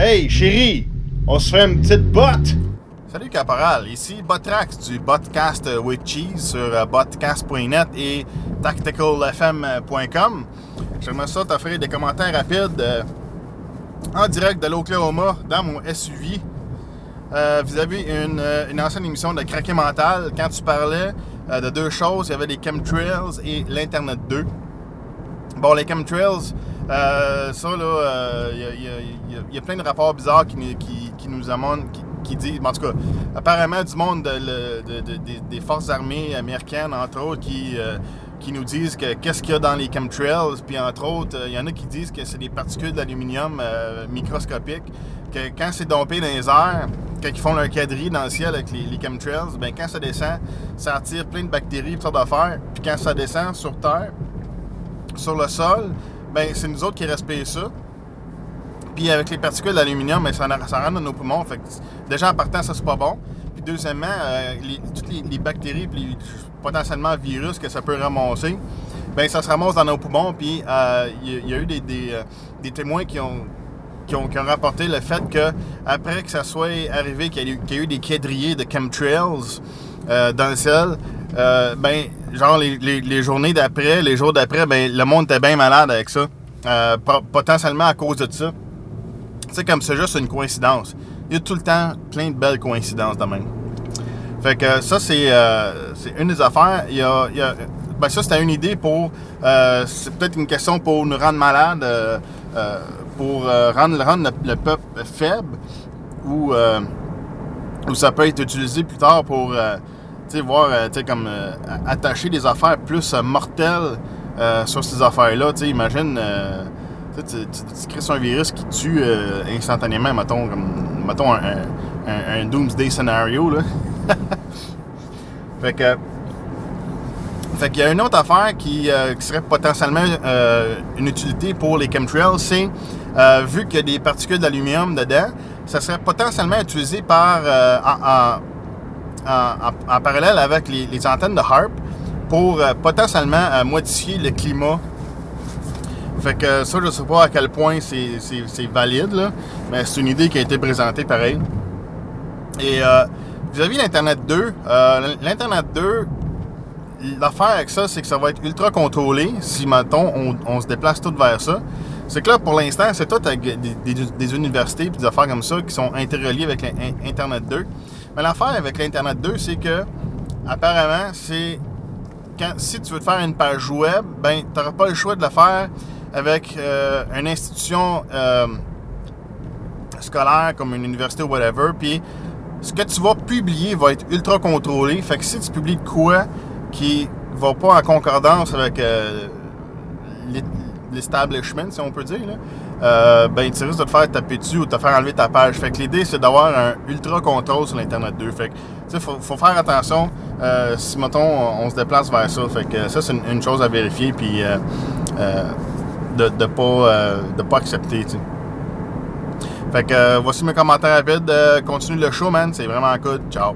Hey, chérie, on se fait une petite botte? Salut Caporal, ici Botrax du Botcast with Cheese sur euh, botcast.net et tacticalfm.com. J'aimerais ça t'offrir des commentaires rapides euh, en direct de l'Oklahoma dans mon SUV euh, vis-à-vis une, une, ancienne émission de Craquet Mental quand tu parlais de deux choses. Il y avait les chemtrails et l'Internet 2. Bon, les chemtrails, euh, ça, là, il euh, y, a plein de rapports bizarres qui, nous amènent, qui, disent, en tout cas, apparemment du monde des forces armées américaines, entre autres, qui, euh, qui nous disent que qu'est-ce qu'il y a dans les chemtrails, puis entre autres, il y en a qui disent que c'est des particules d'aluminium microscopiques, que quand c'est dompé dans les airs, quand ils font leur quadrille dans le ciel avec les, les chemtrails, ben quand ça descend, ça attire plein de bactéries, toutes sortes d'affaires, puis quand ça descend sur Terre, sur le sol, ben c'est nous autres qui respirons ça. Puis avec les particules d'aluminium, ben, ça, ça rentre dans nos poumons. Fait déjà en partant, ça c'est pas bon. Puis deuxièmement, euh, toutes les, bactéries puis potentiellement virus que ça peut ramasser, ben ça se ramasse dans nos poumons. Puis euh, il y, a eu des, euh, témoins qui ont, qui ont, rapporté le fait que après que ça soit arrivé qu'il y, y, a eu des quadrillés de chemtrails dans le ciel, ben genre les, journées d'après, les jours d'après, ben, le monde était bien malade avec ça. Euh, potentiellement à cause de ça. Sais, comme c'est juste une coïncidence. Il y a tout le temps plein de belles coïncidences de même. Fait que ça, c'est euh, une des affaires. Il y a, ben ça, c'était une idée pour. Euh, c'est peut-être une question pour nous rendre malades, pour rendre, rendre le, peuple faible, ou, ou ça peut être utilisé plus tard pour voir, euh, comme euh, attacher des affaires plus euh, mortelles sur ces affaires-là. Imagine, tu, crées un virus qui tue instantanément, mettons, comme, mettons un, un, doomsday scenario, là. fait que... Fait qu'il y a une autre affaire qui, qui serait potentiellement une utilité pour les chemtrails, c'est, vu qu'il y a des particules d'aluminium dedans, ça serait potentiellement utilisé par, parallèle avec les, antennes de HARP pour euh, potentiellement euh, modifier le climat. Fait que ça, je ne sais pas à quel point c'est valide, mais c'est une idée qui a été présentée pareil. Et euh, vis-à-vis l'Internet 2, l'Internet 2, l'affaire avec ça, c'est que ça va être ultra contrôlé si, mettons, on, se déplace tout vers ça. C'est que là, pour l'instant, c'est tout avec des, universités et des affaires comme ça qui sont interreliées avec l'Internet 2. Mais l'affaire avec l'Internet 2, c'est que, apparemment, c'est. Quand, si tu veux te faire une page web, ben, tu n'auras pas le choix de le faire avec euh, une institution euh, scolaire comme une université ou whatever. Puis, ce que tu vas publier va être ultra contrôlé. Fait que si tu publies quoi qui va pas en concordance avec euh, l'establishment, si on peut dire, là, euh, ben, tu risques de te faire taper dessus ou de te faire enlever ta page. Fait que l'idée, c'est d'avoir un ultra contrôle sur l'Internet 2. Fait que, tu faut, faut, faire attention euh, si, mettons, on, se déplace vers ça. Fait que ça, c'est une, chose à vérifier, puis euh, de ne pas, de pas accepter, Fait que voici mes commentaires rapides. continue le show, man. C'est vraiment cool. Ciao.